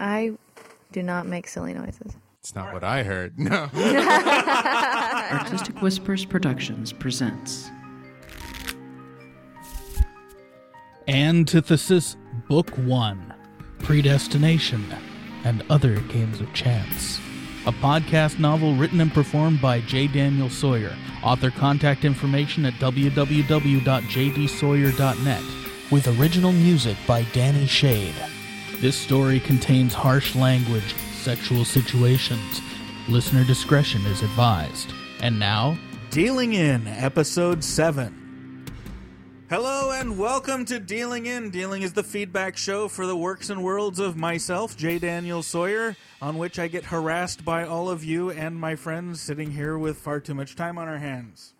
I do not make silly noises. It's not what I heard. No. Artistic Whispers Productions presents Antithesis Book 1 Predestination and Other Games of Chance. A podcast novel written and performed by J. Daniel Sawyer. Author contact information at www.jdsawyer.net. With original music by Danny Shade. This story contains harsh language, sexual situations. Listener discretion is advised. And now, Dealing In, Episode 7. Hello and welcome to Dealing In. Dealing is the feedback show for the works and worlds of myself, J. Daniel Sawyer, on which I get harassed by all of you and my friends sitting here with far too much time on our hands.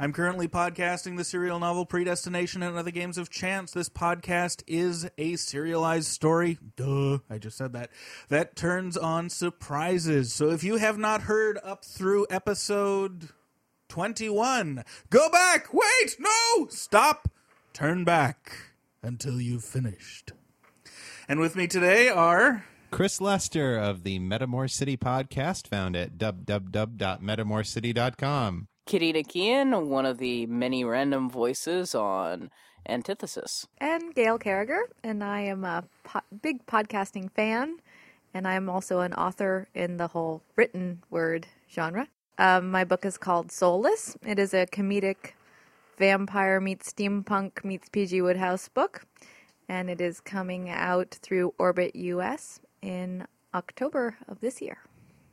I'm currently podcasting the serial novel Predestination and Other Games of Chance. This podcast is a serialized story. Duh, I just said that. That turns on surprises. So if you have not heard up through episode 21. Go back! Wait! No! Stop! Turn back until you've finished. And with me today are. Chris Lester of the Metamor City podcast, found at www.metamorcity.com. Kitty Nic'Iaian, one of the many random voices on Antithesis. And Gail Carriger, and I am a po- big podcasting fan, and I'm also an author in the whole written word genre. Um, my book is called Soulless. It is a comedic vampire meets steampunk meets PG Wodehouse book, and it is coming out through Orbit US in October of this year.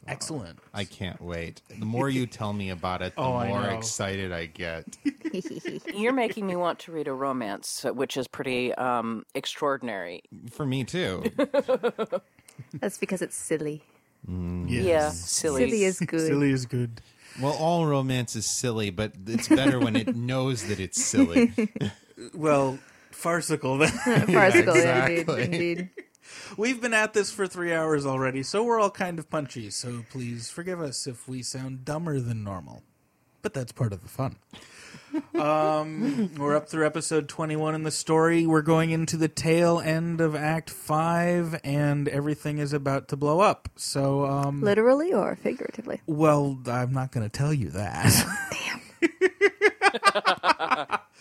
Excellent. I can't wait. The more you tell me about it, the Oh, more know. excited I get. You're making me want to read a romance, which is pretty um, extraordinary. For me, too. That's because it's silly. Yes. Yeah, silly. Silly is good. Silly is good. Well, all romance is silly, but it's better when it knows that it's silly. Well, farcical then. Farcical, yeah, exactly. indeed, indeed. We've been at this for three hours already, so we're all kind of punchy, so please forgive us if we sound dumber than normal. But that's part of the fun. um, we're up through episode 21 in the story. We're going into the tail end of Act 5, and everything is about to blow up. So, um, Literally or figuratively? well, I'm not going to tell you that. Damn.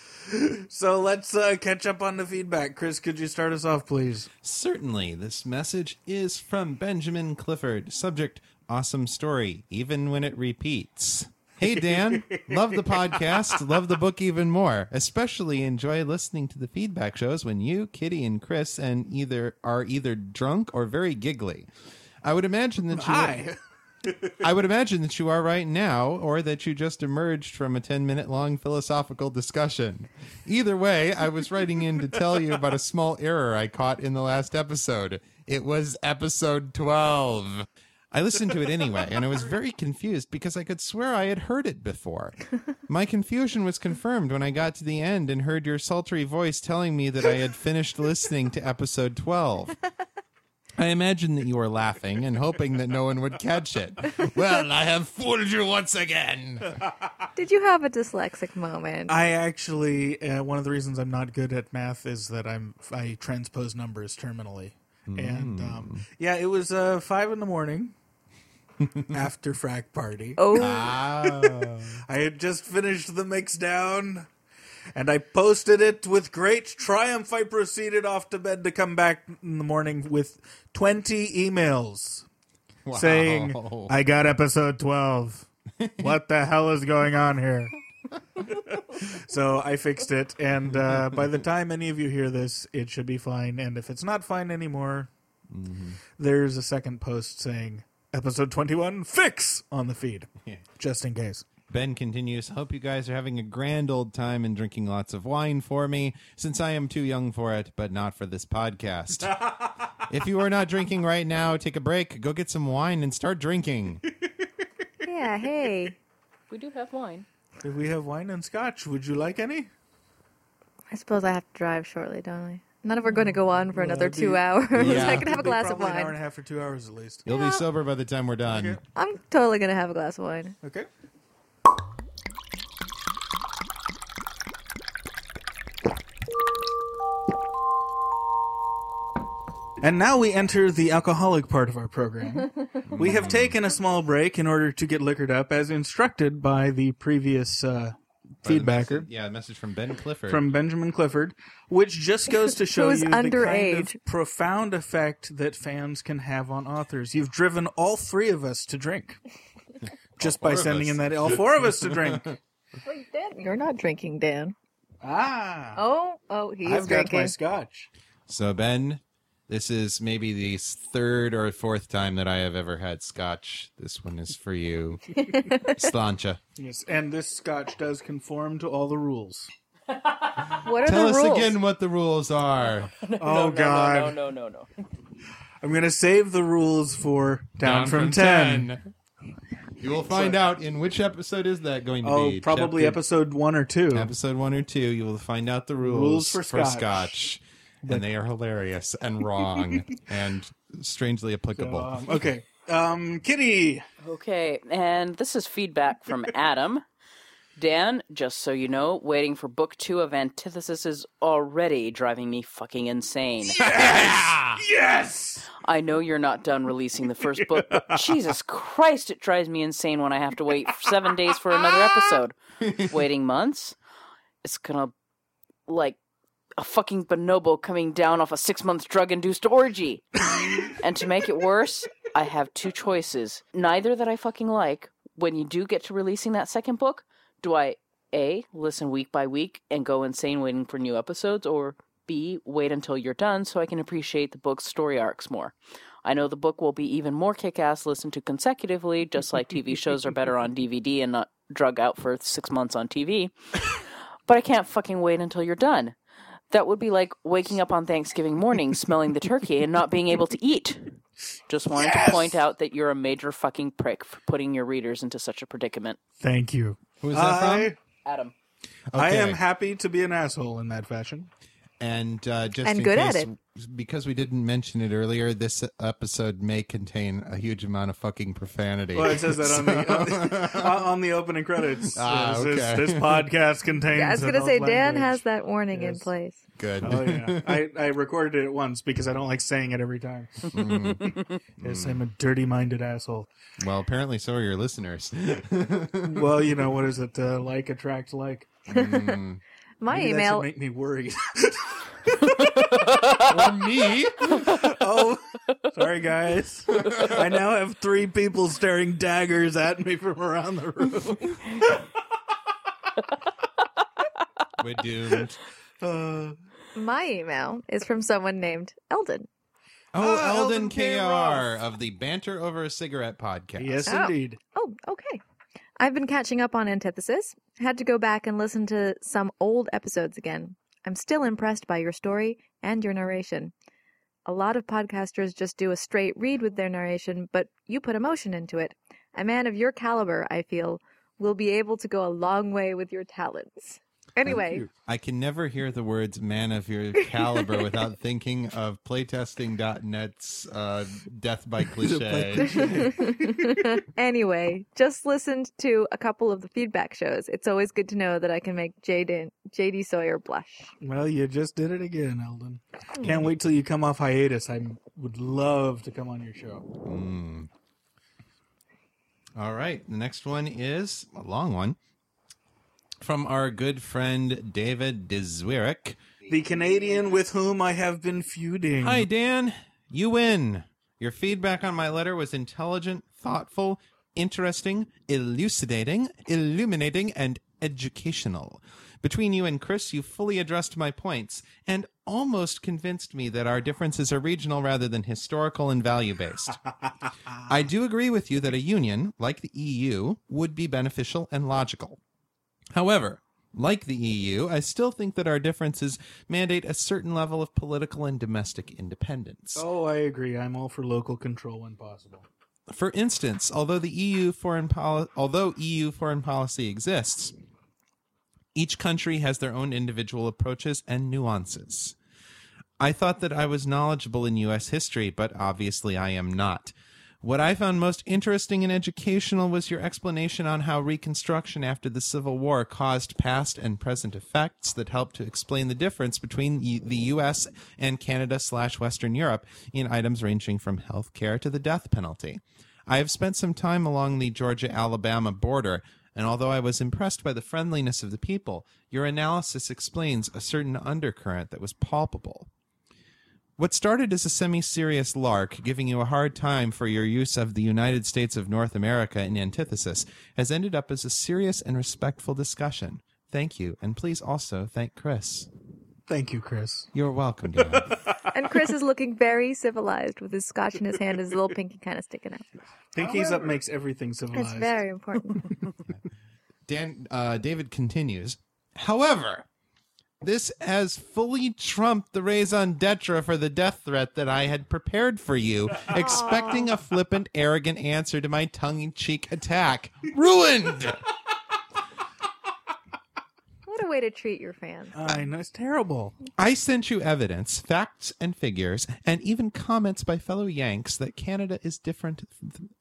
so let's uh, catch up on the feedback. Chris, could you start us off, please? Certainly, this message is from Benjamin Clifford. Subject Awesome story, even when it repeats. Hey, Dan. love the podcast. Love the book even more. Especially enjoy listening to the feedback shows when you, Kitty, and Chris and either are either drunk or very giggly. I would imagine that you. Hi. I would imagine that you are right now, or that you just emerged from a 10 minute long philosophical discussion. Either way, I was writing in to tell you about a small error I caught in the last episode. It was episode 12. I listened to it anyway, and I was very confused because I could swear I had heard it before. My confusion was confirmed when I got to the end and heard your sultry voice telling me that I had finished listening to episode 12. I imagine that you were laughing and hoping that no one would catch it. Well, I have fooled you once again. Did you have a dyslexic moment? I actually uh, one of the reasons I'm not good at math is that I'm I transpose numbers terminally, and um, yeah, it was uh, five in the morning after frack party. oh, Ah. I had just finished the mix down, and I posted it with great triumph. I proceeded off to bed to come back in the morning with twenty emails saying, "I got episode twelve. what the hell is going on here?" so I fixed it, and uh, by the time any of you hear this, it should be fine. And if it's not fine anymore, there's a second post saying episode 21 fix on the feed, just in case. Ben continues, Hope you guys are having a grand old time and drinking lots of wine for me, since I am too young for it, but not for this podcast. if you are not drinking right now, take a break, go get some wine, and start drinking. yeah, hey. We do have wine. We have wine and scotch. Would you like any? I suppose I have to drive shortly, don't I? None of we're going to go on for another that'd two be- hours. Yeah. I can have a be glass of probably An hour and a half or two hours at least. You'll be sober by the time we're done. Okay. I'm totally going to have a glass of wine. Okay. And now we enter the alcoholic part of our program. we have taken a small break in order to get liquored up, as instructed by the previous uh, feedbacker Yeah, a message from Ben Clifford. from Benjamin Clifford, which just goes to show Who's you the kind of profound effect that fans can have on authors. You've driven all three of us to drink. Just by sending us. in that all four of us to drink. Wait, Dan, you're not drinking, Dan. Ah, Oh, oh, he is I've got my scotch. So Ben, this is maybe the third or fourth time that I have ever had scotch. This one is for you, Slancha. Yes, and this scotch does conform to all the rules. What are Tell the us rules? again what the rules are. oh God, No, no, no, no. I'm gonna save the rules for down, from, ten. 10. You will find out in which episode is that going to Oh, be. probably Chapter- episode one or two. episode one or two. You will find out the rules, Rules for for scotch. scotch. And they are hilarious and wrong and strangely applicable. Um, okay, um, Kitty. Okay, and this is feedback from Adam. Dan, just so you know, waiting for book two of Antithesis is already driving me fucking insane. Yes. I know you're not done releasing the first book, but Jesus Christ, it drives me insane when I have to wait seven days for another episode. Waiting months? It's gonna, like, a fucking bonobo coming down off a six month drug induced orgy. and to make it worse, I have two choices. Neither that I fucking like. When you do get to releasing that second book, do I A, listen week by week and go insane waiting for new episodes, or B, wait until you're done so I can appreciate the book's story arcs more? I know the book will be even more kick ass listened to consecutively, just like TV shows are better on DVD and not drug out for six months on TV. But I can't fucking wait until you're done. That would be like waking up on Thanksgiving morning smelling the turkey and not being able to eat. Just wanted to point out that you're a major fucking prick for putting your readers into such a predicament. Thank you. Who is that I, from? Adam. I am happy to be an asshole in that fashion. And uh, just And in good at case, because we didn't mention it earlier, this episode may contain a huge amount of fucking profanity. Well, it says that on the on, on the opening credits. Ah, Says this, okay. this podcast contains. Yeah, I was going to adult say, Dan language. has that warning in place. Good. Oh yeah, I, I recorded it once because I don't like saying it every time. Mm. yes, I'm a dirty-minded asshole. Well, apparently so are your listeners. Well, you know what is it? Uh, like attracts like. Mm. My Maybe that email. should make me worried. or me. oh, sorry guys. I now have three people staring daggers at me from around the room. We're doomed. Uh, My email is from someone named Eldon. Oh, Ah, Eldon Eldon KR of the Banter Over a Cigarette podcast. yes, Oh. indeed. Oh, okay. I've been catching up on Antithesis. Had to go back and listen to some old episodes again. I'm still impressed by your story and your narration. A lot of podcasters just do a straight read with their narration, but you put emotion into it. A man of your caliber, I feel, will be able to go a long way with your talents. Anyway, I can never hear the words man of your caliber without thinking of playtesting.net's uh, death by cliche. anyway, just listened to a couple of the feedback shows. It's always good to know that I can make Jaden JD Sawyer blush. Well, you just did it again, Eldon. Can't wait till you come off hiatus. I would love to come on your show. Mm. All right. The next one is a long one from our good friend David Dzwirik. The Canadian with whom I have been feuding. Hi, Dan. You win. Your feedback on my letter was intelligent, thoughtful, interesting, elucidating, illuminating, and educational. Between you and Chris, you fully addressed my points and almost convinced me that our differences are regional rather than historical and value based. I do agree with you that a union, like the EU, would be beneficial and logical. However, like the EU, I still think that our differences mandate a certain level of political and domestic independence. Oh, I agree. I'm all for local control when possible. For instance, although the EU foreign poli- although EU foreign policy exists, each country has their own individual approaches and nuances. I thought that I was knowledgeable in US history, but obviously I am not. What I found most interesting and educational was your explanation on how Reconstruction after the Civil War caused past and present effects that helped to explain the difference between the U.S. and Canada slash Western Europe in items ranging from health care to the death penalty. I have spent some time along the Georgia Alabama border, and although I was impressed by the friendliness of the people, your analysis explains a certain undercurrent that was palpable. What started as a semi serious lark, giving you a hard time for your use of the United States of North America in antithesis, has ended up as a serious and respectful discussion. Thank you, and please also thank Chris. Thank you, Chris. You're welcome, Dan. And Chris is looking very civilized with his scotch in his hand, his little pinky kind of sticking out. Pinkies up makes everything civilized. It's very important. Dan uh, David continues. However, this has fully trumped the raison d'etre for the death threat that I had prepared for you, expecting a flippant, arrogant answer to my tongue-in-cheek attack. Ruined. what a way to treat your fans. I know it's terrible. I sent you evidence, facts and figures, and even comments by fellow Yanks that Canada is different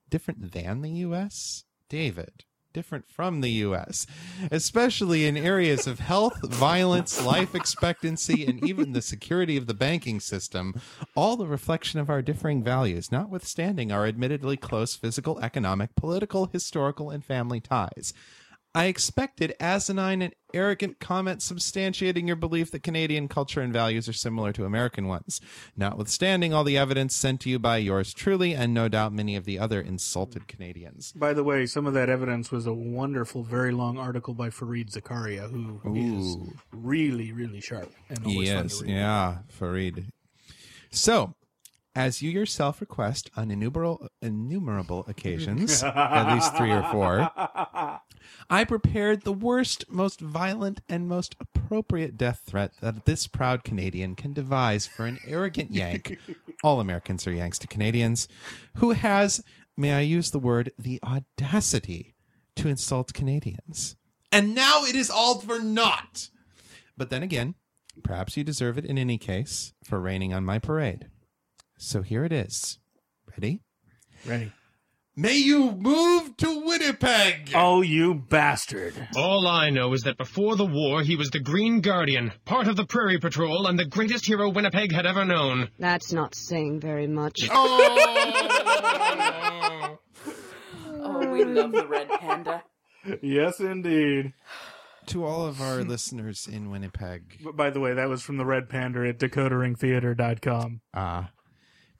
different than the US. David, different from the US, especially in areas of health, violence, life expectancy, and even the security of the banking system, all the reflection of our differing values, notwithstanding our admittedly close physical, economic, political, historical, and family ties. I expected asinine and arrogant comments substantiating your belief that Canadian culture and values are similar to American ones, notwithstanding all the evidence sent to you by yours truly and no doubt many of the other insulted Canadians. By the way, some of that evidence was a wonderful, very long article by Fareed Zakaria, who is Ooh. really, really sharp and always fun to read. yeah, Fareed. So, as you yourself request on innumerable, innumerable occasions, at least three or four, I prepared the worst, most violent, and most appropriate death threat that this proud Canadian can devise for an arrogant Yank. All Americans are Yanks to Canadians, who has, may I use the word, the audacity to insult Canadians. And now it is all for naught. But then again, perhaps you deserve it in any case for raining on my parade. So here it is. Ready? Ready? May you move to Winnipeg! Oh, you bastard! All I know is that before the war, he was the Green Guardian, part of the Prairie Patrol, and the greatest hero Winnipeg had ever known. That's not saying very much. Oh! Oh, we love the red panda. Yes, indeed. to all of our listeners in Winnipeg, by the way, that was from the Red Panda at decoderringtheatre.com. uh,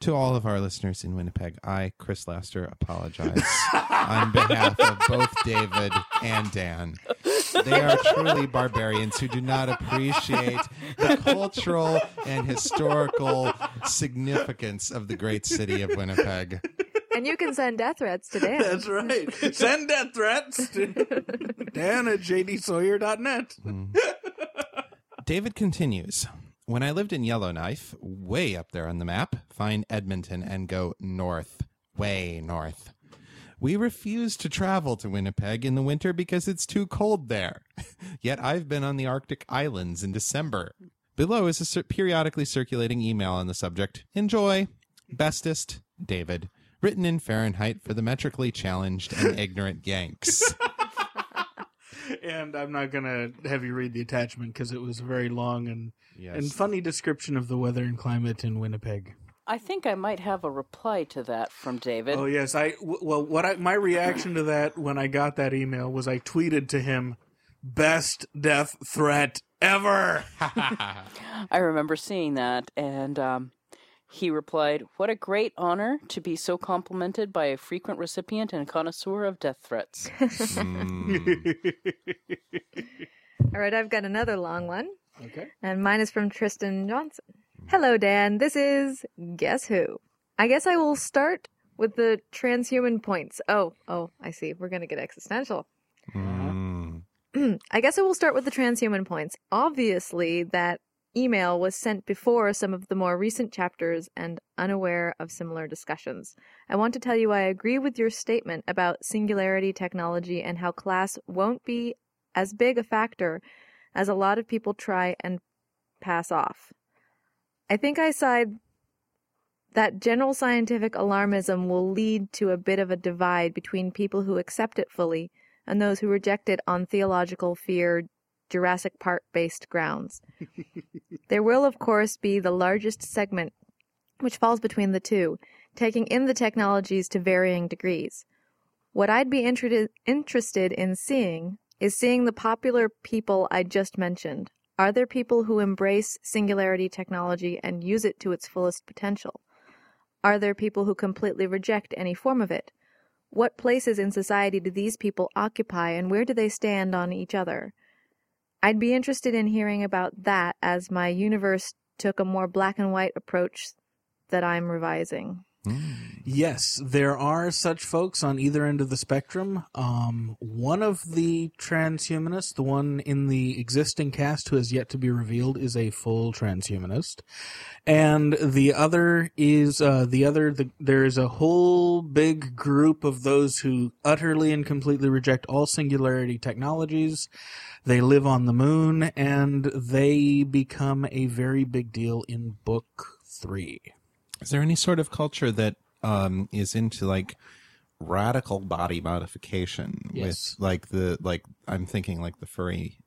to all of our listeners in Winnipeg, I, Chris Lester, apologize on behalf of both David and Dan. They are truly barbarians who do not appreciate the cultural and historical significance of the great city of Winnipeg. And you can send death threats to Dan. That's right. Send death threats to Dan at jdsawyer.net. David continues. When I lived in Yellowknife, way up there on the map, find Edmonton and go north, way north. We refuse to travel to Winnipeg in the winter because it's too cold there. Yet I've been on the Arctic Islands in December. Below is a periodically circulating email on the subject. Enjoy. Bestest, David. Written in Fahrenheit for the metrically challenged and ignorant Yanks. And I'm not going to have you read the attachment because it was a very long and, Yes. and funny description of the weather and climate in Winnipeg. I think I might have a reply to that from David. Oh yes, I w- well what I my reaction to that when I got that email was I tweeted to him best death threat ever. I remember seeing that, and um, he replied, "What a great honor to be so complimented by a frequent recipient and connoisseur of death threats." All right, I've got another long one. okay. And mine is from Tristan Johnson. Hello, Dan. This is Guess Who? I guess I will start with the transhuman points. Oh, oh, I see. We're going to get existential. Mm. I guess I will start with the transhuman points. Obviously, that email was sent before some of the more recent chapters and unaware of similar discussions. I want to tell you I agree with your statement about singularity technology and how class won't be as big a factor as a lot of people try and pass off. I think I side that general scientific alarmism will lead to a bit of a divide between people who accept it fully and those who reject it on theological fear, Jurassic Park based grounds. there will, of course, be the largest segment which falls between the two, taking in the technologies to varying degrees. What I'd be interested interested in seeing is seeing the popular people I just mentioned. Are there people who embrace singularity technology and use it to its fullest potential? Are there people who completely reject any form of it? What places in society do these people occupy and where do they stand on each other? I'd be interested in hearing about that as my universe took a more black and white approach that I'm revising. Yes, there are such folks on either end of the spectrum. Um, one of the transhumanists, the one in the existing cast who has yet to be revealed, is a full transhumanist, and the other is uh, the other. The, there's a whole big group of those who utterly and completely reject all singularity technologies. They live on the moon, and they become a very big deal in book three. Is there any sort of culture that um, is into like radical body modification Yes. with like the like I'm thinking like the furry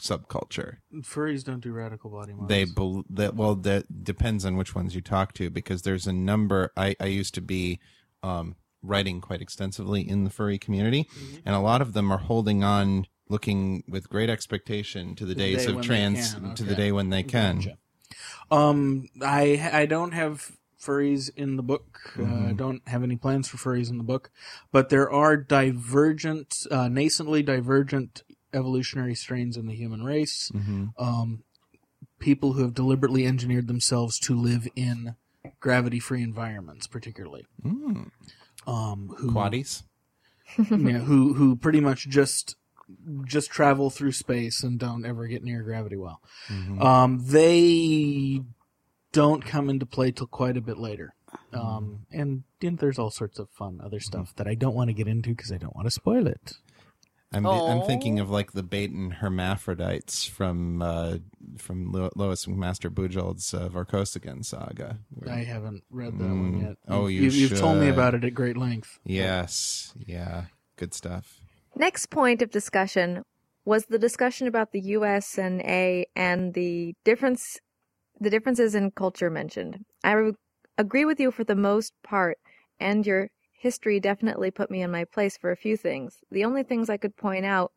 subculture. Furries don't do radical body mods. They bel that well that depends on which ones you talk to because there's a number I I used to be um writing quite extensively in the furry community Mm-hmm. and a lot of them are holding on looking with great expectation to the the days day of when they trans can, to the day when they can. Gotcha. Um, I I don't have furries in the book. Uh, Mm-hmm. don't have any plans for furries in the book, but there are divergent, uh, nascently divergent evolutionary strains in the human race. Mm-hmm. Um, people who have deliberately engineered themselves to live in gravity-free environments, particularly. Mm. Um, who Quaddies. who who pretty much just just travel through space and don't ever get near gravity well. Um, they don't come into play till quite a bit later. Um, and, and there's all sorts of fun other stuff that I don't want to get into because I don't want to spoil it. I'm I'm thinking of like the Betan hermaphrodites from uh, from Lo- Lois McMaster Bujold's uh, Vorkosigan saga. where- I haven't read that one Mm. yet. Oh, you you've, you've told me about it at great length. yes, yeah, good stuff. Next point of discussion was the discussion about the US and A and the difference the differences in culture mentioned. I re- agree with you for the most part and your history definitely put me in my place for a few things. The only things I could point out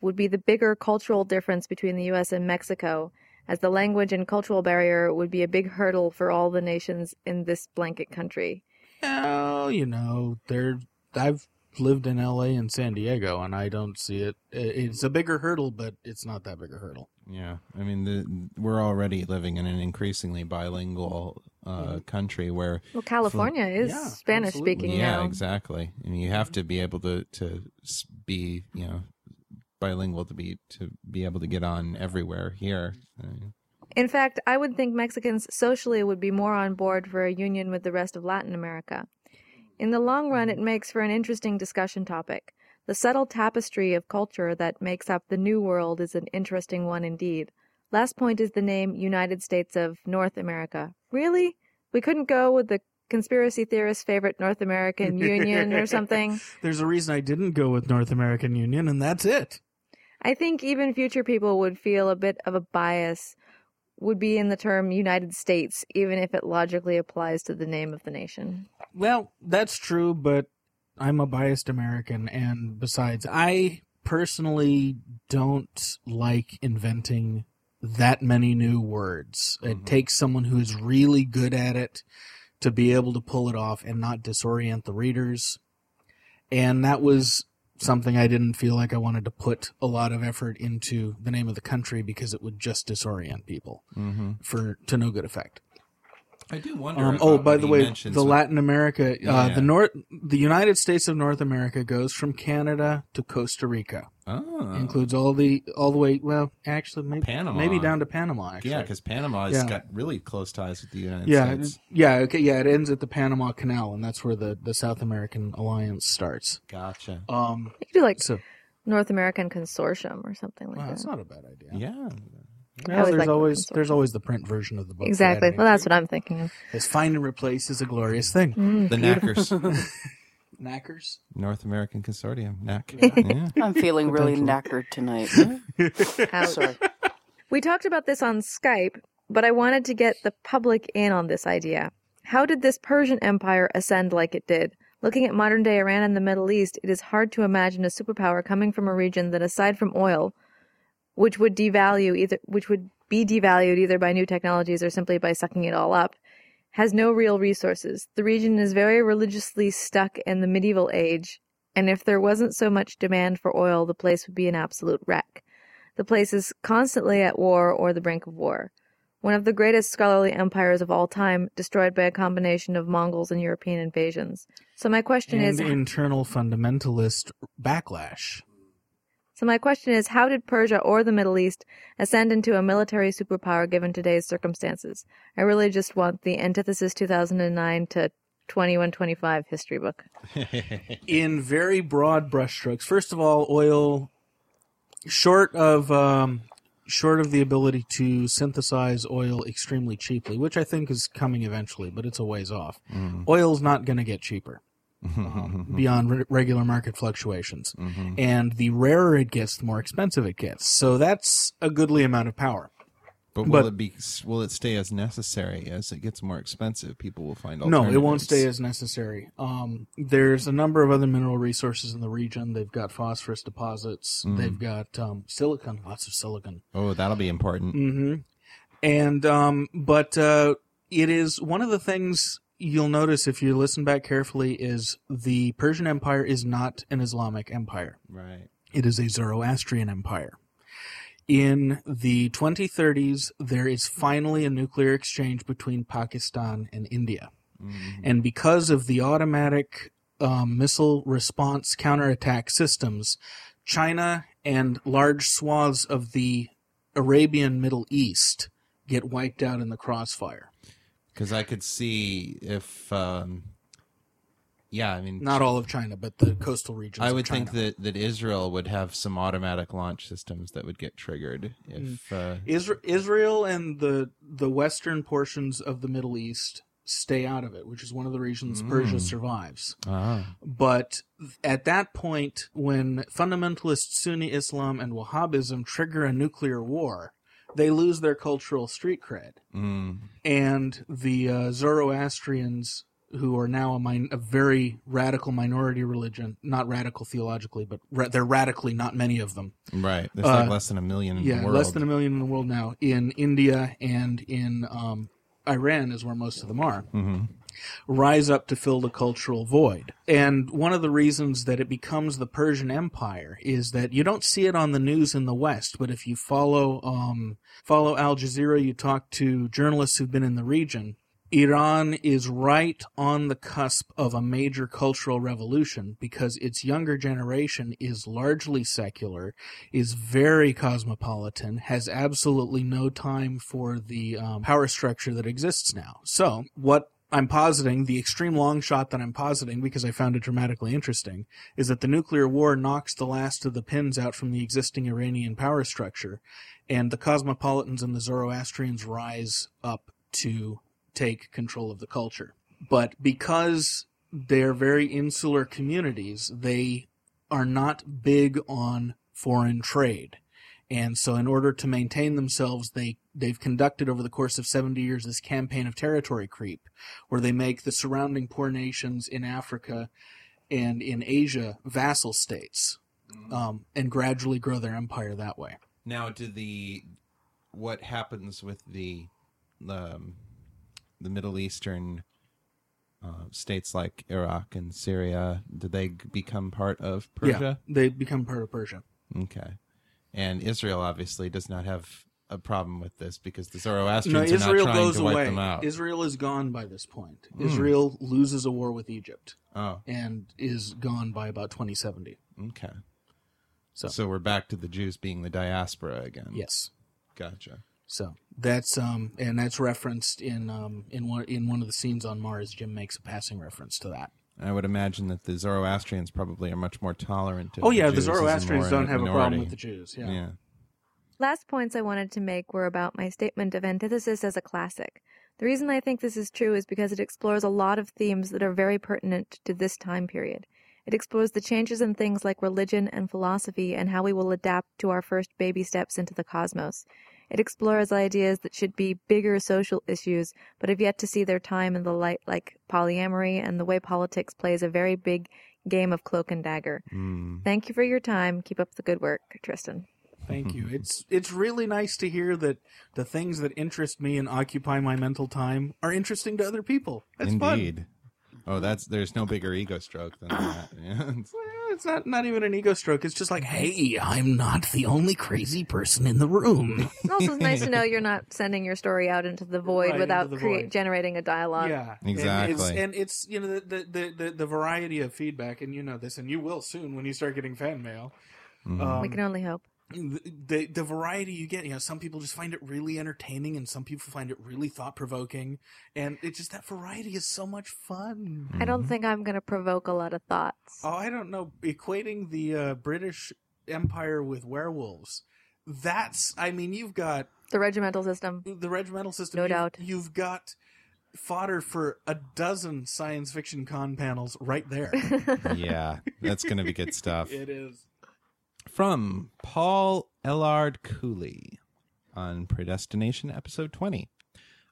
would be the bigger cultural difference between the US and Mexico as the language and cultural barrier would be a big hurdle for all the nations in this blanket country. Oh, you know, there. I've lived in L.A. and San Diego, and I don't see it. It's a bigger hurdle, but it's not that big a hurdle. Yeah, I mean, the, we're already living in an increasingly bilingual uh, country where Well, California is Yeah, Spanish speaking yeah, now. exactly. And you have to be able to to be you know bilingual to be to be able to get on everywhere here. In fact, I would think Mexicans socially would be more on board for a union with the rest of Latin America. In the long run, it makes for an interesting discussion topic. The subtle tapestry of culture that makes up the New World is an interesting one indeed. Last point is the name United States of North America. Really? We couldn't go with the conspiracy theorist's favorite North American Union or something? There's a reason I didn't go with North American Union, and that's it. I think even future people would feel a bit of a bias would be in the term United States, even if it logically applies to the name of the nation. Well, that's true, but I'm a biased American, and besides, I personally don't like inventing that many new words. It mm-hmm. takes someone who is really good at it to be able to pull it off and not disorient the readers. And that was something I didn't feel like I wanted to put a lot of effort into the name of the country because it would just disorient people mm-hmm. for to no good effect. I do wonder. Um, oh, by the way, the Latin America, uh, Yeah. the North, the United States of North America goes from Canada to Costa Rica. Oh. Includes all the all the way. Well, actually, maybe Panama. maybe down to Panama. Actually, yeah, because Panama has Yeah. got really close ties with the United yeah, States. yeah, okay, yeah. It ends at the Panama Canal, and that's where the the South American alliance starts. Gotcha. Um, You could do like so North American Consortium or something like wow, that. that's not a bad idea. Yeah. I Well, always there's like always open there's always the print version of the book. exactly. editing, Well, that's what I'm thinking of. Is find and replace is a glorious thing. Mm, The beautiful. Knackers, Knackers. North American Consortium, Knack. Yeah. I'm feeling really knackered tonight. Ouch. Sorry. We talked about this on Skype, but I wanted to get the public in on this idea. How did this Persian Empire ascend like it did? Looking at modern day Iran and the Middle East, it is hard to imagine a superpower coming from a region that, aside from oil, which would devalue either, which would be devalued either by new technologies or simply by sucking it all up, has no real resources. The region is very religiously stuck in the medieval age, and if there wasn't so much demand for oil, the place would be an absolute wreck. The place is constantly at war or the brink of war. One of the greatest scholarly empires of all time, destroyed by a combination of Mongols and European invasions. So my question and is internal fundamentalist backlash. So my question is how did Persia or the Middle East ascend into a military superpower given today's circumstances? I really just want the antithesis 2009 to 2125 history book. in very broad brushstrokes. First of all, oil, short of um, short of the ability to synthesize oil extremely cheaply, which I think is coming eventually, but it's a ways off. Oil's not going to get cheaper um, beyond re- regular market fluctuations, and the rarer it gets, the more expensive it gets. So that's a goodly amount of power. But will But- it be? Will it stay as necessary as it gets more expensive? People will find No, it won't stay as necessary. Um, there's a number of other mineral resources in the region. They've got phosphorus deposits. They've got um, silicon, lots of silicon. Oh, that'll be important. hmm And um, but uh, it is one of the things you'll notice if you listen back carefully is the Persian Empire is not an Islamic empire. Right. It is a Zoroastrian empire. In the 2030s, there is finally a nuclear exchange between Pakistan and India. And because of the automatic um, missile response counterattack systems, China and large swaths of the Arabian Middle East get wiped out in the crossfire. Because I could see if, um, yeah, I mean, Not all of China, but the coastal regions. I would think that, that Israel would have some automatic launch systems that would get triggered if. Uh, Isra- Israel and the the western portions of the Middle East stay out of it, which is one of the reasons Persia survives. ah, But at that point, when fundamentalist Sunni Islam and Wahhabism trigger a nuclear war, they lose their cultural street cred. mm, And the uh, Zoroastrians, who are now a, min- a very radical minority religion, not radical theologically, but ra- they're radically not many of them. right. There's Uh, like less than a million in Yeah, the world. less than a million in the world now. In India and in um, Iran is where most of them are. Mhm. Rise up to fill the cultural void. And one of the reasons that it becomes the Persian Empire is that you don't see it on the news in the West, but if you follow um, follow Al Jazeera, you talk to journalists who've been in the region. Iran is right on the cusp of a major cultural revolution because its younger generation is largely secular, is very cosmopolitan, has absolutely no time for the um, power structure that exists now. So, what I'm positing, the extreme long shot that I'm positing, because I found it dramatically interesting, is that the nuclear war knocks the last of the pins out from the existing Iranian power structure, and the cosmopolitans and the Zoroastrians rise up to take control of the culture. But because they're very insular communities, they are not big on foreign trade. And so in order to maintain themselves, they, they've conducted over the course of 70 years this campaign of territory creep, where they make the surrounding poor nations in Africa and in Asia vassal states, um, and gradually grow their empire that way. Now, do the what happens with the um, the Middle Eastern uh, states like Iraq and Syria? Do they become part of Persia? Yeah, Persia? they become part of Persia. Okay, and Israel obviously does not have a problem with this because the No, Zoroastrians are Israel not trying goes to wipe away. them out. Israel is gone by this point. Israel loses a war with Egypt oh, and is gone by about 2070. okay. So- so we're back to the Jews being the diaspora again. Yes. gotcha. So that's um and that's referenced in um in one in one of the scenes on Mars. Jim makes a passing reference to that. I would imagine that the Zoroastrians probably are much more tolerant. Of Oh yeah, the the Jews a Zoroastrians don't have a problem with the Jews. Yeah. Yeah. Last points I wanted to make were about my statement of antithesis as a classic. The reason I think this is true is because it explores a lot of themes that are very pertinent to this time period. It explores the changes in things like religion and philosophy and how we will adapt to our first baby steps into the cosmos. It explores ideas that should be bigger social issues, but have yet to see their time in the light, like polyamory and the way politics plays a very big game of cloak and dagger. Mm. Thank you for your time. Keep up the good work, Tristan. Thank you. It's it's really nice to hear that the things that interest me and occupy my mental time are interesting to other people. That's fun. Oh, that's there's no bigger ego stroke than that. Yeah. Well, It's not not even an ego stroke. It's just like, hey, I'm not the only crazy person in the room. It's also nice to know you're not sending your story out into the void Right, without into the create, void. generating a dialogue. yeah, Exactly. And it's, and it's you know the, the the the the variety of feedback, and you know this, and you will soon when you start getting fan mail. Um, We can only hope. The the variety you get, you know, some people just find it really entertaining, and some people find it really thought provoking, and it's just that variety is so much fun. I don't think I'm going to provoke a lot of thoughts. Oh, I don't know. Equating the uh, British Empire with werewolves. That's, I mean, you've got The regimental system. the regimental system. No You've- doubt. You've got fodder for a dozen science fiction con panels right there. yeah, that's going to be good stuff. it is. From Paul Elard Cooley on Predestination, episode 20.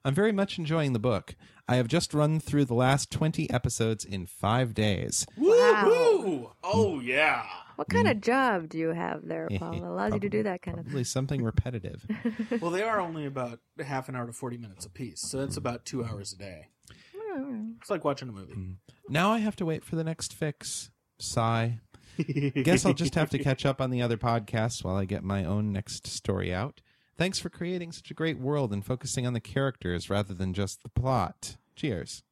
I'm very much enjoying the book. I have just run through the last 20 episodes in five days. Woo! Oh, yeah. What kind of mm. job do you have there, Paul? that Allows you to do that kind of Probably something repetitive. Well, they are only about half an hour to 40 minutes apiece, so that's about two hours a day. It's like watching a movie. Mm. now I have to wait for the next fix. Sigh. Guess I'll just have to catch up on the other podcasts while I get my own next story out. Thanks for creating such a great world and focusing on the characters rather than just the plot. Cheers.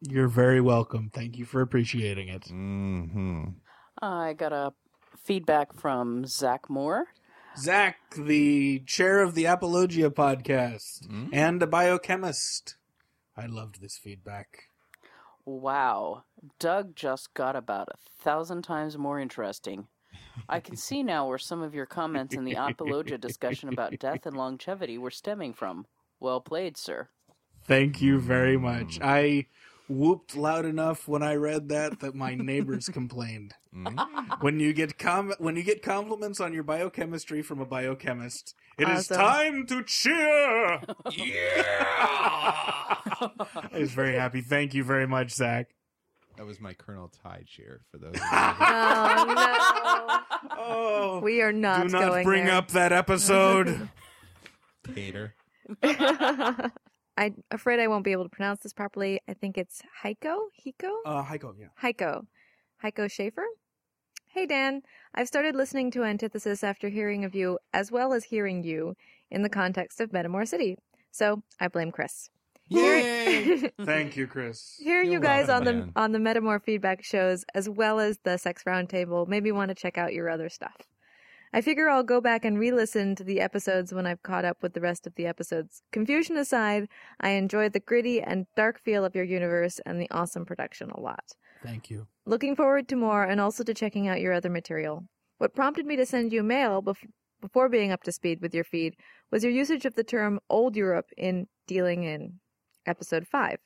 You're very welcome. Thank you for appreciating it. hmm I got a feedback from Zach Moore. Zach, the chair of the Apologia podcast and a biochemist. I loved this feedback. Wow, Doug just got about a thousand times more interesting. I can see now where some of your comments in the Apologia discussion about death and longevity were stemming from. Well played, sir. Thank you very much. I whooped loud enough when I read that that my neighbors complained. Mm-hmm. When you get com- when you get compliments on your biochemistry from a biochemist, it is Awesome. time to cheer. yeah. I was very happy. Thank you very much, Zach. That was my Colonel Tide cheer for those. Oh, Oh, no. We are not, do not going bring there. up that episode. Hater. I'm afraid I won't be able to pronounce this properly. I think it's Heiko? Hiko? uh, Heiko, yeah. Heiko. Heiko Schaefer? Hey, Dan. I've started listening to Antithesis after hearing of you, as well as hearing you, in the context of Metamor City. So I blame Chris. Yay! Thank you, Chris. Hearing You're you guys on the man. on the Metamor feedback shows, as well as the Sex Roundtable, made me want to check out your other stuff. I figure I'll go back and re-listen to the episodes when I've caught up with the rest of the episodes. Confusion aside, I enjoyed the gritty and dark feel of your universe and the awesome production a lot. Thank you. Looking forward to more and also to checking out your other material. What prompted me to send you mail bef- before being up to speed with your feed was your usage of the term Old Europe in Dealing in episode 5.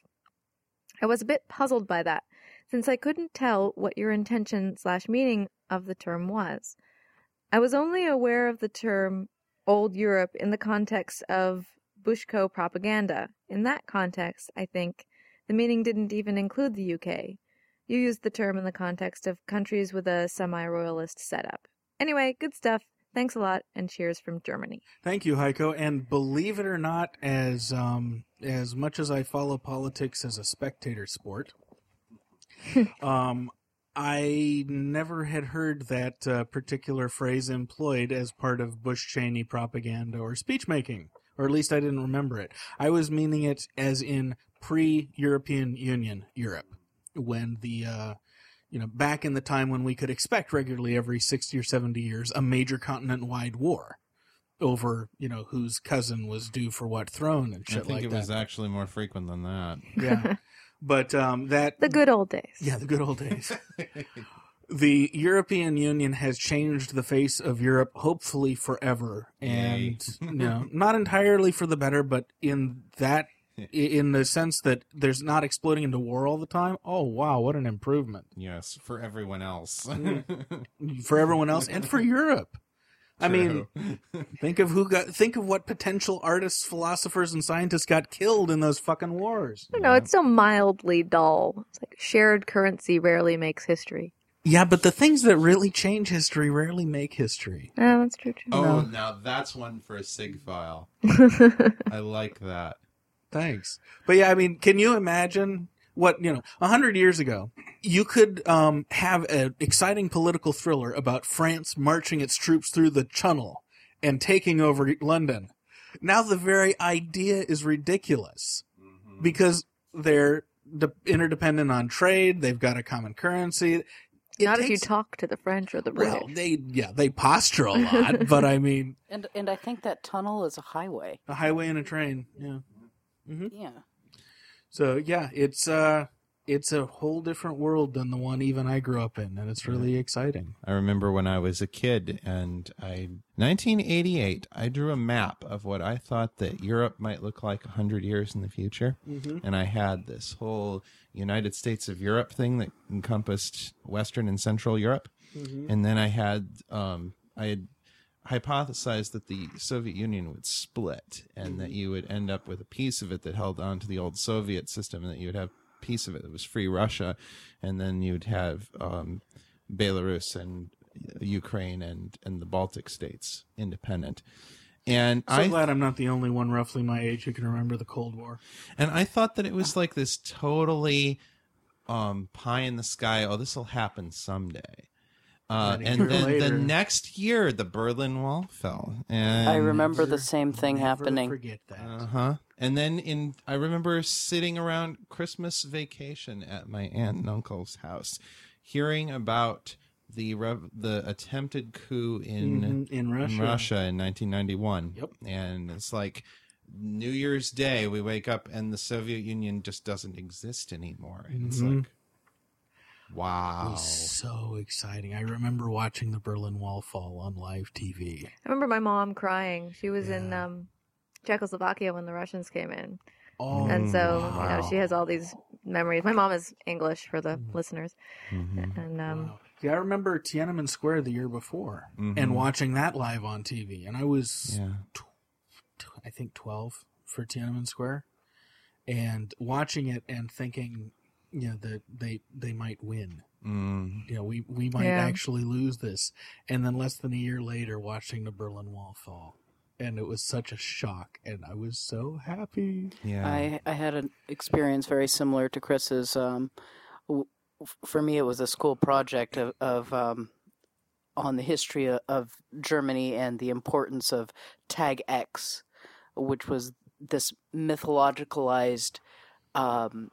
I was a bit puzzled by that, since I couldn't tell what your intention slash meaning of the term was. I was only aware of the term Old Europe in the context of Bushko propaganda. In that context, I think, the meaning didn't even include the UK. You used the term in the context of countries with a semi royalist setup. Anyway, good stuff. Thanks a lot, and cheers from Germany. Thank you, Heiko. And believe it or not, as um, as much as I follow politics as a spectator sport, um, I never had heard that uh, particular phrase employed as part of Bush Cheney propaganda or speech making, or at least I didn't remember it. I was meaning it as in pre-European Union Europe, when the uh, you know back in the time when we could expect regularly every sixty or seventy years a major continent-wide war over you know whose cousin was due for what throne and shit I think like it that. was actually more frequent than that. yeah, but um, that The good old days. yeah, the good old days. the European Union has changed the face of Europe, hopefully forever, and you know, not entirely for the better, but in that, in the sense that there's not exploding into war all the time. Oh wow, what an improvement Yes, for everyone else. for everyone else and for Europe. I mean, think of who got. Think of what potential artists, philosophers, and scientists got killed in those fucking wars. I don't know. It's so mildly dull. It's like shared currency rarely makes history. Yeah, but the things that really change history rarely make history. Oh, that's true. too. oh, now that's one for a sig file. I like that. Thanks. But yeah, I mean, can you imagine what, you know, a hundred years ago, you could, um, have an exciting political thriller about France marching its troops through the Channel and taking over London. Now the very idea is ridiculous because they're de- interdependent on trade. They've got a common currency. It Not if you talk to the French or the British. Well, they, yeah, they posture a lot, but I mean, And and I think that tunnel is a highway. a highway and a train. Yeah. mm-hmm. Yeah. So yeah, it's uh it's a whole different world than the one even I grew up in, and it's really exciting. I remember when I was a kid and I 1988 I drew a map of what I thought that Europe might look like 100 years in the future. And I had this whole United States of Europe thing that encompassed western and central Europe. And then I had um I had hypothesized that the Soviet Union would split and that you would end up with a piece of it that held on to the old Soviet system and that you would have a piece of it that was free Russia and then you'd have um, Belarus and Ukraine and, and the Baltic states independent. And So I glad I'm not the only one roughly my age who can remember the Cold War. and I thought that it was like this totally um, pie in the sky. Oh, this will happen someday. Uh, And a and year then the next year, the Berlin Wall fell. And I remember the same thing Never happening. Forget that. Uh huh. And then in, I remember sitting around Christmas vacation at my aunt and uncle's house, hearing about the rev- the attempted coup in Mhm, in Russia. Russia in 1991. Yep. And it's like New Year's Day, we wake up and the Soviet Union just doesn't exist anymore. And it's Mhm. like, wow. It was so exciting. I remember watching the Berlin Wall fall on live TV. I remember my mom crying. She was in um, Czechoslovakia when the Russians came in. Oh, and so, you know, she has all these memories. My mom is English for the listeners. Mhm. And um, Wow. Yeah, I remember Tiananmen Square the year before Mhm. and watching that live on TV. And I was, Yeah. tw- I think, 12 for Tiananmen Square. And watching it and thinking, you know, that they, they might win. Mm. You know, we, we might Yeah. actually lose this. And then less than a year later, watching the Berlin Wall fall. And it was such a shock. And I was so happy. Yeah. I I had an experience very similar to Chris's. Um, for me, it was a school project of, of um, on the history of, of Germany and the importance of Tag X, which was this mythologicalized um,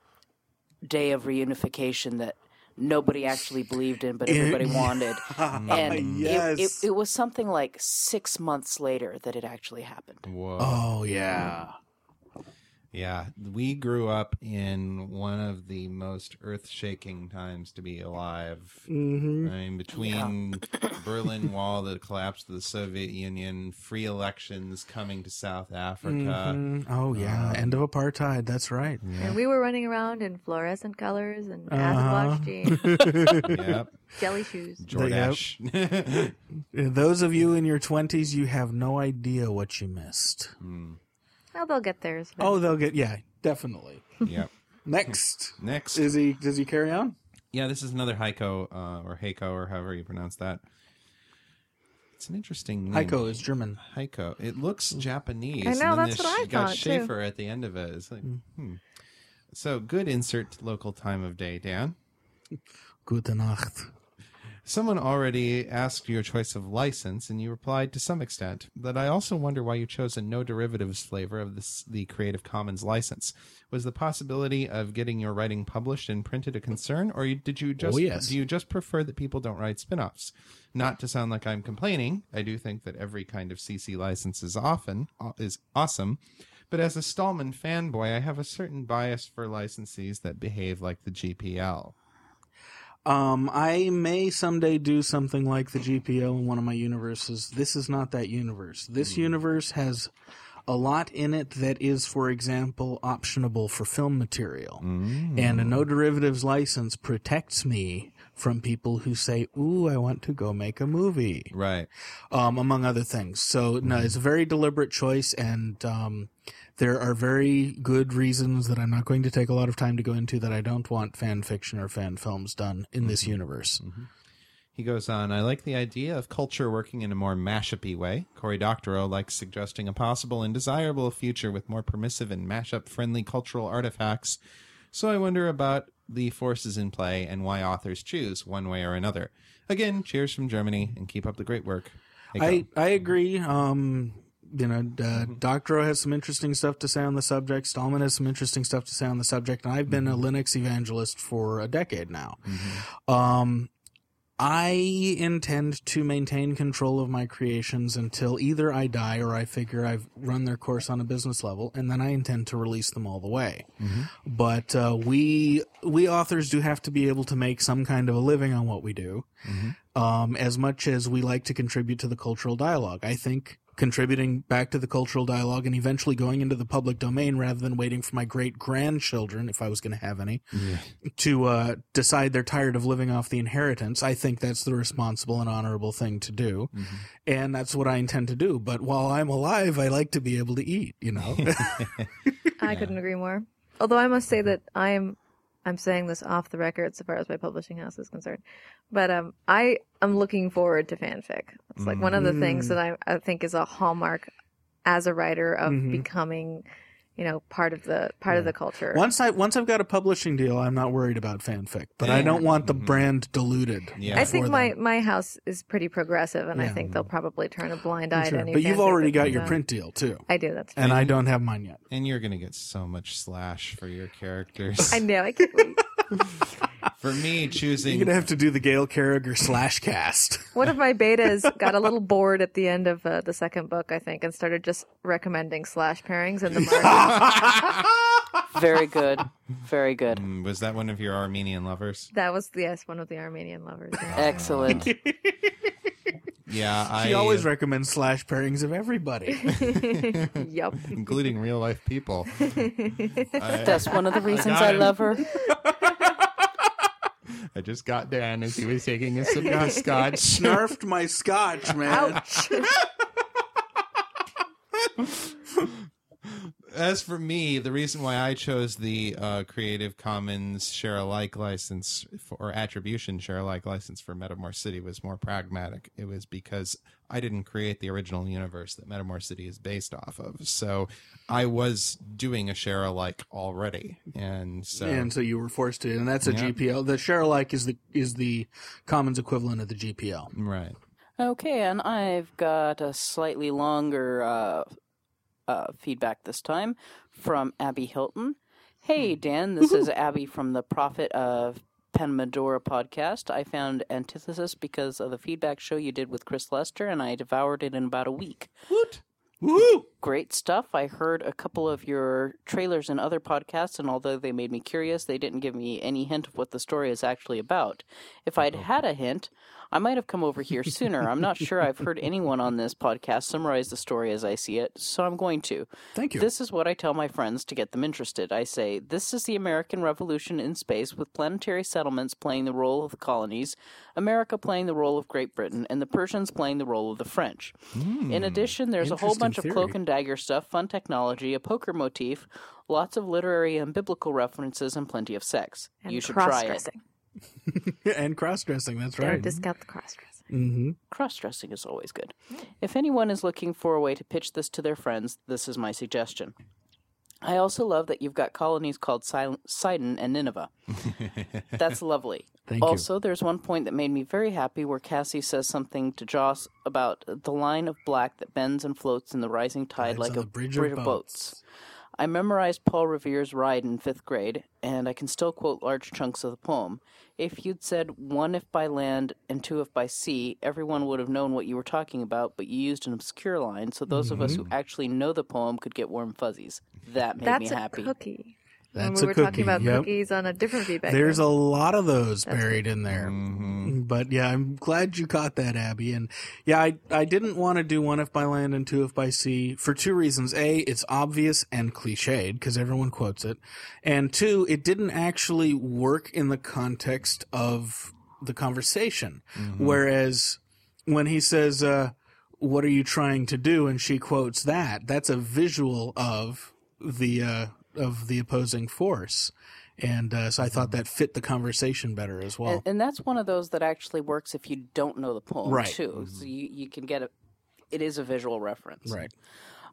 day of reunification that nobody actually believed in, but everybody wanted. And yes. it, it, it was something like six months later that it actually happened. Whoa. oh, yeah. Yeah, we grew up in one of the most earth-shaking times to be alive. hmm I mean, between Berlin Wall, the collapse of the Soviet Union, free elections coming to South Africa. Mhm. Oh yeah, Um, end of apartheid. That's right. and we were running around in fluorescent colors and Uh-huh. acid wash jeans, Yep, jelly shoes. Jordache. Those of you in your twenties, you have no idea what you missed. Mm, Well, they'll get theirs. Oh, they'll get yeah, definitely. yep. Next, Next, is he? Does he carry on? yeah, this is another Heiko uh, or Heiko or however you pronounce that. It's an interesting name. Heiko is German. Heiko. It looks Japanese. I know, then that's what I you got thought, too. Schaefer at the end of it. It's like, hmm. So good insert local time of day, Dan. Gute Nacht. Someone already asked your choice of license, and you replied to some extent. But I also wonder why you chose a no derivatives flavor of this, the Creative Commons license. Was the possibility of getting your writing published and printed a concern, or did you oh, just Oh, yes. do you just prefer that people don't write spin-offs? Not to sound like I'm complaining, I do think that every kind of CC license is often uh, is awesome. But as a Stallman fanboy, I have a certain bias for licensees that behave like the GPL. Um, I may someday do something like the GPL in one of my universes. This is not that universe. This universe has a lot in it that is, for example, optionable for film material. And a no derivatives license protects me from people who say, Ooh, I want to go make a movie Right. um, among other things. So no, it's a very deliberate choice, and um, there are very good reasons that I'm not going to take a lot of time to go into that I don't want fan fiction or fan films done in this universe. He goes on, I like the idea of culture working in a more mashup way. Cory Doctorow likes suggesting a possible and desirable future with more permissive and mashup friendly cultural artifacts. So I wonder about the forces in play and why authors choose one way or another. Again, cheers from Germany and keep up the great work. I. I agree. Um, you know, uh, Doctorow has some interesting stuff to say on the subject. Stallman has some interesting stuff to say on the subject, and I've been a Linux evangelist for a decade now. Um, I intend to maintain control of my creations until either I die or I figure I've run their course on a business level, and then I intend to release them all the way. But uh, we we authors do have to be able to make some kind of a living on what we do um, as much as we like to contribute to the cultural dialogue. I think contributing back to the cultural dialogue and eventually going into the public domain rather than waiting for my great grandchildren, if I was going to have any, to uh, decide they're tired of living off the inheritance. I think that's the responsible and honorable thing to do. And that's what I intend to do. But while I'm alive, I like to be able to eat, you know? I couldn't agree more. Although I must say that I'm I'm saying this off the record so far as my publishing house is concerned. But um I am looking forward to fanfic. It's like one of the things that I, I think is a hallmark as a writer of becoming, you know, part of the part of the culture. once I once I've got a publishing deal, I'm not worried about fanfic. But I don't want the mm-hmm. brand diluted. Yeah. I think before my, then. my house is pretty progressive, and I think they'll probably turn a blind eye Sure. to any. But you've already got your out. print deal too. I do. That's true. And I don't have mine yet. And you're going to get so much slash for your characters. I know. I can't wait. For me, choosing. You're gonna have to do the Gail Carriger slash cast. One of my betas got a little bored at the end of uh, the second book, I think, and started just recommending slash pairings in the market. Very good. Very good. Mm, Was that one of your Armenian lovers? that was yes, one of the Armenian lovers. yeah. Excellent. Yeah, I. She always recommends slash pairings of everybody. yup. including real life people. I, That's one of the reasons got I love her. I just got Dan as he was taking a sip of scotch. Snarfed my scotch, man. Ouch. As for me, the reason why I chose the uh, Creative Commons share alike license for, or attribution share alike license for Metamor City was more pragmatic. It was because I didn't create the original universe that Metamor City is based off of. So I was doing a share alike already. And so. And so you were forced to, and that's a Yeah. GPL. The share alike is the is the commons equivalent of the GPL. right. Okay, and I've got a slightly longer uh, uh, feedback this time from Abby Hilton. Hey, Dan, this is Abby from the Prophet of Panimendorah podcast. I found Antithesis because of the feedback show you did with Chris Lester, and I devoured it in about a week. Woo! Great stuff. I heard a couple of your trailers and other podcasts, and although they made me curious, they didn't give me any hint of what the story is actually about. If I'd had a hint, I might have come over here sooner. I'm not sure I've heard anyone on this podcast summarize the story as I see it, so I'm going to. Thank you. This is what I tell my friends to get them interested. I say, This is the American Revolution in space, with planetary settlements playing the role of the colonies, America playing the role of Great Britain, and the Persians playing the role of the French. Hmm. in addition, there's a whole Interesting bunch of cloak and dagger stuff, fun technology, a poker motif, lots of literary and biblical references, and plenty of sex. And you should try it. Cross-dressing. and cross dressing. That's right. Don't right. discount the cross-dressing. mm-hmm. Cross dressing is always good. If anyone is looking for a way to pitch this to their friends, this is my suggestion. I also love that you've got colonies called Sil- Sidon and Nineveh. That's lovely. Thank you. also, there's one point that made me very happy where Cassie says something to Joss about the line of black that bends and floats in the rising tide Tides like a the bridge of boats. I memorized Paul Revere's Ride in fifth grade, and I can still quote large chunks of the poem. If you'd said one if by land and two if by sea, everyone would have known what you were talking about, but you used an obscure line, so those of us who mm-hmm. actually know the poem could get warm fuzzies. That made That's me a happy. Cookie. when That's we a were cookie. talking about Yep. cookies on a different feedback. There's a lot of those That's buried in there. Mhm. But yeah, I'm glad you caught that, Abby. And yeah, I I didn't want to do one if by land and two if by sea for two reasons. A, it's obvious and cliched because everyone quotes it, and two, it didn't actually work in the context of the conversation. Whereas when he says, uh, "What are you trying to do?" and she quotes that, that's a visual of the uh, of the opposing force. And uh, so I thought mm-hmm. that fit the conversation better as well. and, and that's one of those that actually works if you don't know the poem Right. too. So mm-hmm. you, you can get a. It is a visual reference, Right.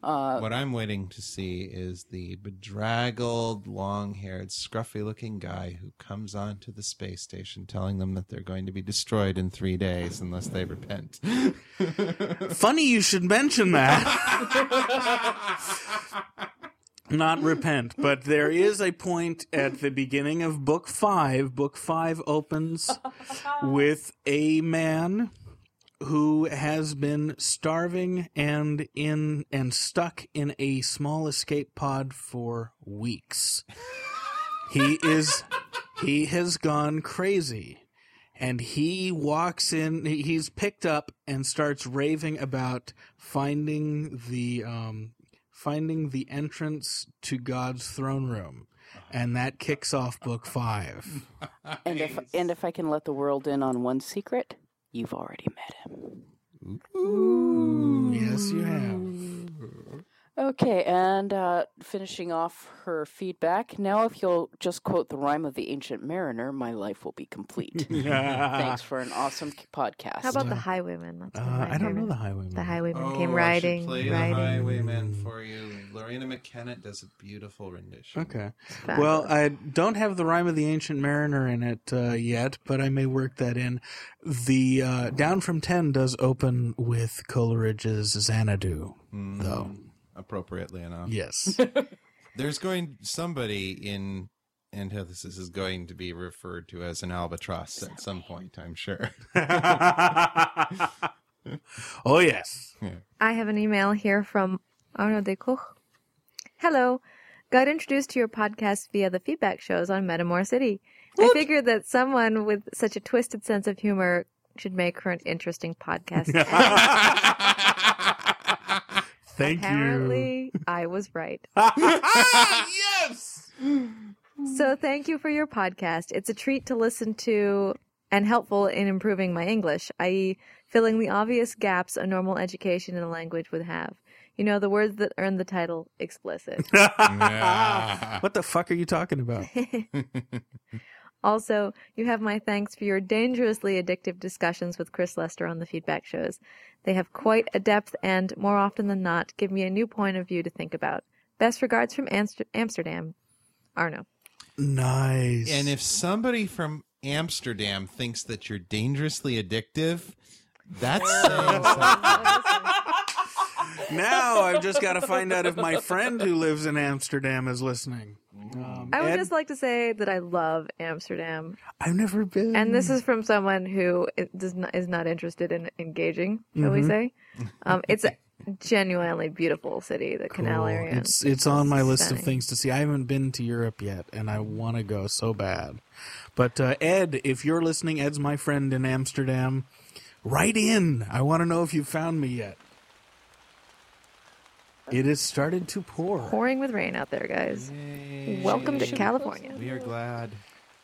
Uh, what I'm waiting to see is the bedraggled, long haired, scruffy looking guy who comes onto the space station telling them that they're going to be destroyed in three days unless they repent. Funny you should mention that. Not repent, but there is a point at the beginning of book five. Book five opens with a man who has been starving and in and stuck in a small escape pod for weeks. He is he has gone crazy and he walks in he's picked up and starts raving about finding the um finding the entrance to God's throne room. And that kicks off book 5 And if and if I can let the world in on one secret, you've already met him. yes you have Okay, and uh, finishing off her feedback. Now, if you'll just quote the rhyme of the ancient mariner, my life will be complete. Thanks for an awesome podcast. How about the Highwayman? That's uh, my I don't know the highwayman The Highwayman Oh, came I riding, play riding. the Highwayman for you. Loreena McKennitt does a beautiful rendition. Okay. Well, I don't have the rhyme of the ancient mariner in it uh, yet, but I may work that in. The uh, Down from Ten does open with Coleridge's Xanadu, though. Appropriately enough. Yes. There's going somebody in antithesis is going to be referred to as an albatross at some point, I'm sure. oh yes. I have an email here from Arno de Koch. Hello. Got introduced to your podcast via the feedback shows on Metamor City. I figured that someone with such a twisted sense of humor should make for an interesting podcast. Thank you. Apparently, I was right. yes. So thank you for your podcast. It's a treat to listen to and helpful in improving my English, i.e., filling the obvious gaps a normal education in a language would have. You know, the words that earn the title explicit. What the fuck are you talking about? also, you have my thanks for your dangerously addictive discussions with Chris Lester on the feedback shows. They have quite a depth and, more often than not, give me a new point of view to think about. Best regards from Amster- Amsterdam. Arno. Nice. and if somebody from Amsterdam thinks that you're dangerously addictive, that's saying something. Now I've just got to find out if my friend who lives in Amsterdam is listening. Um, I would Ed, just like to say that I love Amsterdam, I've never been. and this is from someone who does not is not interested in engaging. Shall we say? Um, it's a genuinely beautiful city, the canal area. It's it's on my list of things to see. I haven't been to Europe yet, and I want to go so bad. But uh, Ed, if you're listening, Ed's my friend in Amsterdam. Write in. I want to know if you found me yet. It has started to pour. pouring with rain out there, guys. Welcome to California. We are glad.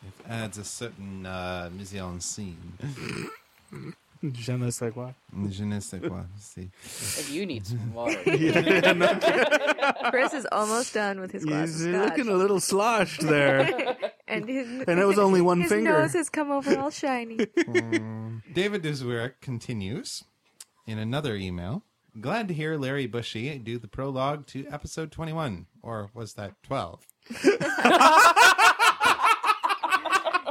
It adds a certain uh, mise en scene. Je ne sais quoi. Je ne sais quoi. See. If you need some water. Chris is almost done with his glass He's looking a little sloshed there. and his And it was only one his finger. nose has come over all shiny. David Deswirek continues in another email. Glad to hear Larry Bushey do the prologue to episode 21. Or was that 12?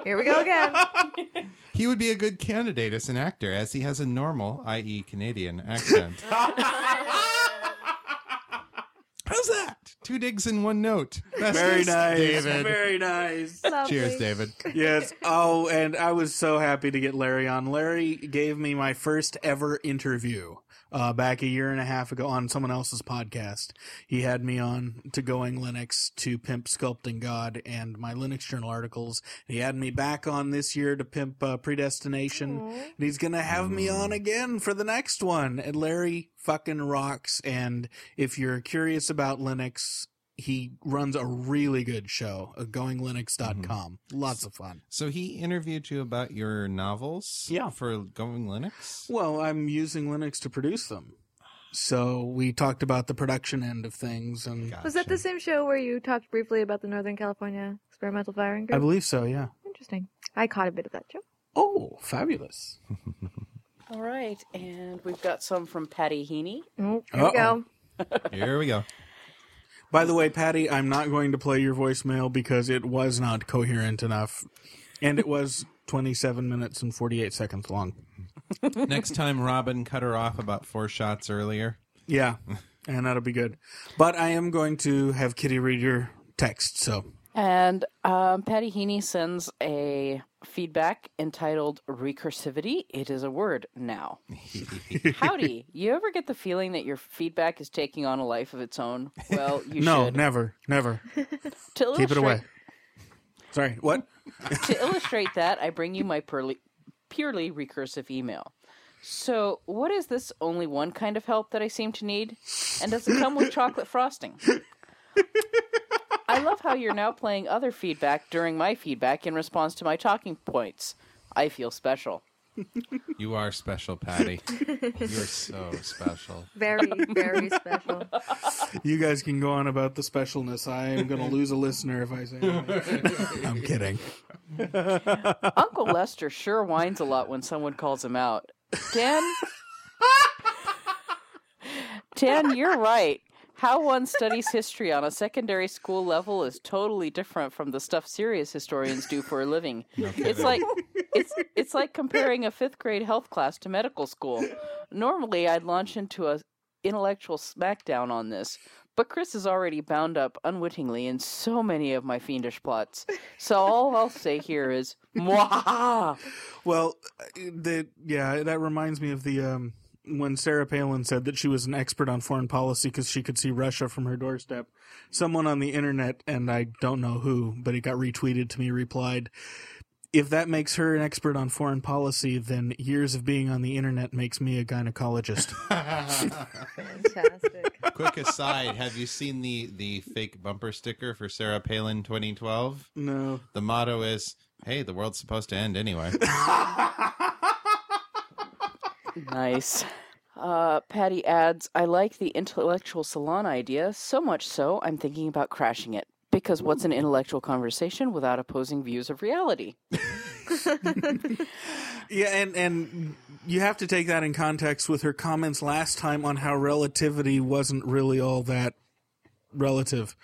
Here we go again. He would be a good candidate as an actor, as he has a normal, i.e., Canadian accent. How's that? Two digs in one note. That's Very just nice. David. Very nice. Lovely. Cheers, David. yes. Oh, and I was so happy to get Larry on. Larry gave me my first ever interview uh, back a year and a half ago on someone else's podcast. He had me on to Going Linux to pimp Sculpting God and my Linux Journal articles. He had me back on this year to pimp uh, Predestination. And he's going to have me on again for the next one. And Larry fucking rocks. And if you're curious about Linux, he runs a really good show uh, at goinglinux.com. Mm-hmm. Lots of fun. So he interviewed you about your novels Yeah. for Going Linux? Well, I'm using Linux to produce them. So we talked about the production end of things and Was that the same show where you talked briefly about the Northern California experimental firing group? I believe so, yeah. Interesting. I caught a bit of that show. Oh, fabulous. All right, and we've got some from Patty Heaney. Oh, here we go. Here we go. By the way, Patty, I'm not going to play your voicemail because it was not coherent enough. And it was 27 minutes and 48 seconds long. Next time, Robin cut her off about four shots earlier. Yeah, and that'll be good. But I am going to have Kitty read your text, so. And um, Patty Heaney sends a feedback entitled Recursivity. It is a word now. Howdy. You ever get the feeling that your feedback is taking on a life of its own? Well, you should no, should. never, never. To Keep it away. Sorry, what? to illustrate that, I bring you my purely, purely recursive email. So, what is this only one kind of help that I seem to need? And does it come with chocolate frosting? I love how you're now playing other feedback during my feedback in response to my talking points. I feel special. You are special, Patty. You're so special. Very, very special. You guys can go on about the specialness. I am going to lose a listener if I say anything. I'm kidding. Uncle Lester sure whines a lot when someone calls him out. Dan, Dan, you're right. How one studies history on a secondary school level is totally different from the stuff serious historians do for a living. it's like it's it's like comparing a fifth grade health class to medical school. Normally, I'd launch into a intellectual smackdown on this, but Chris is already bound up unwittingly in so many of my fiendish plots. So all I'll say here is, Mwah! Well, uh, the yeah, that reminds me of the um, when Sarah Palin said that she was an expert on foreign policy because she could see Russia from her doorstep. Someone on the internet, and I don't know who, but it got retweeted to me, replied, "If that makes her an expert on foreign policy, then years of being on the internet makes me a gynecologist." Fantastic. Quick aside: Have you seen the the fake bumper sticker for Sarah Palin 2012? no. The motto is, "Hey, the world's supposed to end anyway." Nice. Uh, Patty adds, I like the intellectual salon idea, so much so I'm thinking about crashing it. Because what's an intellectual conversation without opposing views of reality? Yeah, and and you have to take that in context with her comments last time on how relativity wasn't really all that relative,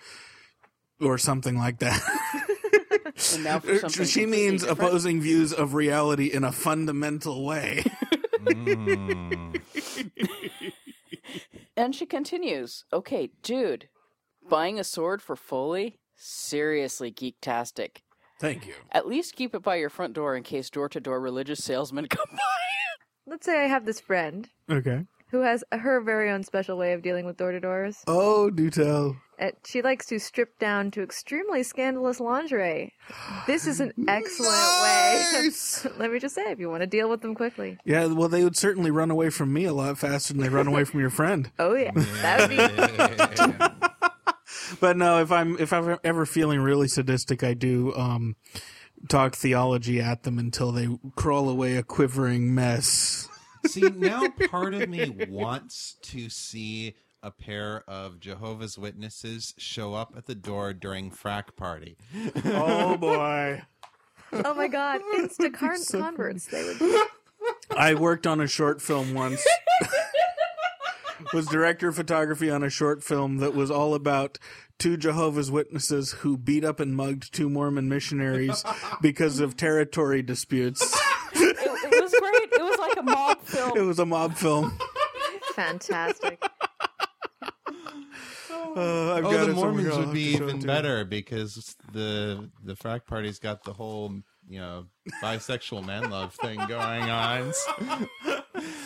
or something like that. And now for something she means opposing views of reality in a fundamental way. Mm. And she continues, okay, dude, buying a sword for Foley? Seriously, geektastic. Thank you. At least keep it by your front door in case door to door religious salesmen come by. Let's say I have this friend Okay. who has her very own special way of dealing with door to doors. Oh, do tell. Uh, She likes to strip down to extremely scandalous lingerie. This is an excellent Nice! way. Let me just say, if you want to deal with them quickly. Yeah, well, they would certainly run away from me a lot faster than they run away from your friend. Oh yeah, that would be. But no, if I'm if I'm ever feeling really sadistic, I do um, talk theology at them until they crawl away a quivering mess. See, now part of me wants to see a pair of Jehovah's Witnesses show up at the door during frack party. Oh boy. Oh my God, insta car- converts. They would. Be. I worked on a short film once. was director of photography on a short film that was all about two Jehovah's Witnesses who beat up and mugged two Mormon missionaries because of territory disputes. It, it was great. It was like a mob film. It was a mob film. Fantastic. Uh, I've Oh, got the it. Mormons would be to show it even to you. better because the the frack party's got the whole you know bisexual man love thing going on.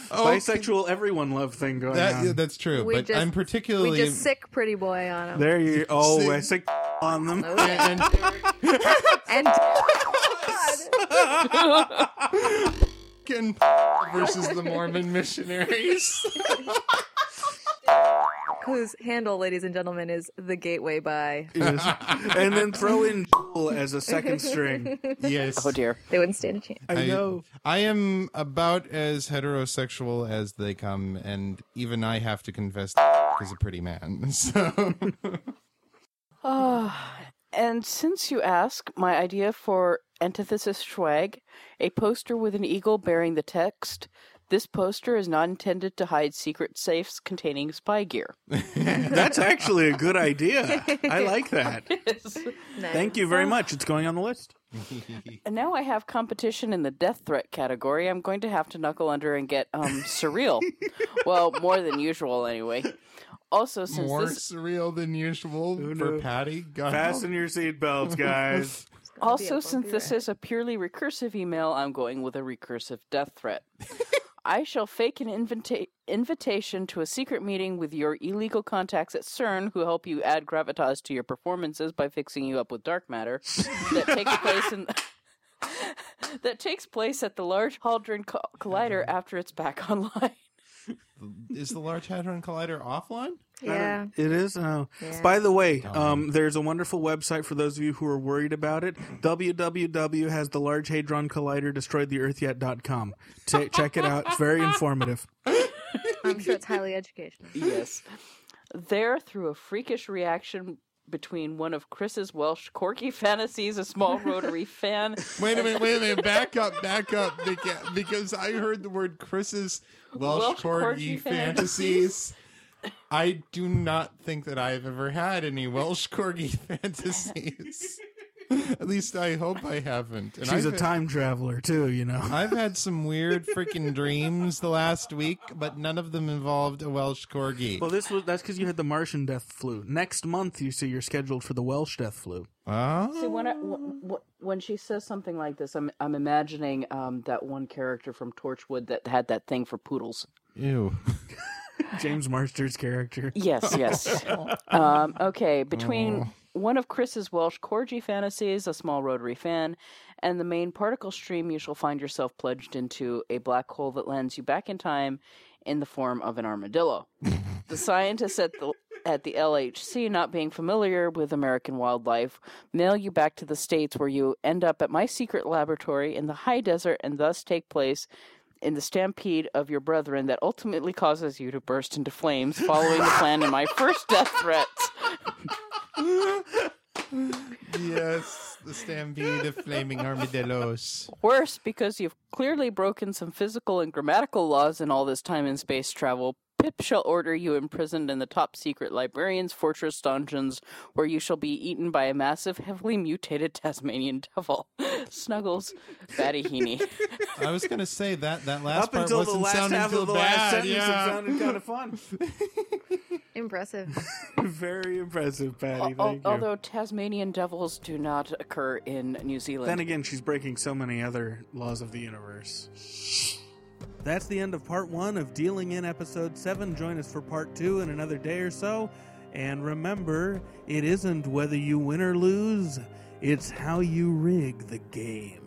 Oh, bisexual everyone love thing going That, on. yeah, that's true, We but just- I'm particularly We just sick pretty boy on them. there you oh See- I sick on them. and, And and versus the Mormon missionaries. Whose handle, ladies and gentlemen, is the gateway by. Yes. and then throw in as a second string. yes. Oh dear. They wouldn't stand a chance. I know. I am about as heterosexual as they come, and even I have to confess is a pretty man. So ah, And since you ask, my idea for Antithesis Schwag, a poster with an eagle bearing the text, this poster is not intended to hide secret safes containing spy gear. That's actually a good idea. I like that. Thank you very much. It's going on the list. And now I have competition in the death threat category. I'm going to have to knuckle under and get um surreal. well, more than usual anyway. Also, since more this surreal than usual for knew? Patty. God Fasten your seatbelts, guys. Also, since this is a purely recursive email, I'm going with a recursive death threat. I shall fake an invita- invitation to a secret meeting with your illegal contacts at CERN who help you add gravitas to your performances by fixing you up with dark matter that takes place in that takes place at the Large Hadron Collider mm-hmm. after it's back online. Is the Large Hadron Collider offline? Yeah. It is. Oh. Yeah. By the way, um, there's a wonderful website for those of you who are worried about it. www has the Large Hadron Collider destroyed the Earth yet.com. Ta check it out. It's very informative. I'm sure it's highly educational. Yes. There, through a freakish reaction between one of Chris's Welsh corky fantasies, a small rotary fan, Wait a minute, wait a minute. Back up, back up. Because I heard the word Chris's Welsh, Welsh corgi corgi fantasies. I do not think that I've ever had any Welsh corgi fantasies. At least I hope I haven't. And She's I've a time traveler, too, you know. I've had some weird freaking dreams the last week, but none of them involved a Welsh corgi. Well, this was that's because you had the Martian death flu. Next month, you see, you're scheduled for the Welsh death flu. Oh, See, when I, w- w- when she says something like this, I'm I'm imagining um, that one character from Torchwood that had that thing for poodles. ew. James Marsters' character. Yes, yes. um, okay, between one of Chris's Welsh corgi fantasies, a small rotary fan, and the main particle stream, you shall find yourself pledged into a black hole that lands you back in time in the form of an armadillo. the scientists at the at the LHC, not being familiar with American wildlife, mail you back to the states where you end up at my secret laboratory in the high desert and thus take place in the stampede of your brethren that ultimately causes you to burst into flames following the plan in my first death threats. yes, the stampede of flaming armadillos. Worse, because you've clearly broken some physical and grammatical laws in all this time and space travel. Pip shall order you imprisoned in the top secret librarian's fortress dungeons, where you shall be eaten by a massive, heavily mutated Tasmanian devil. Snuggles, Batty Heaney. I was gonna say that that last Up part until the wasn't last sounding half of the bad. last sentence, yeah. it sounded kind of fun. Impressive. Very impressive, Patty. Al- Thank you. although Tasmanian devils do not occur in New Zealand. Then again, she's breaking so many other laws of the universe. That's the end of part one of Dealing in episode seven. Join us for part two in another day or so. And remember, it isn't whether you win or lose, it's how you rig the game.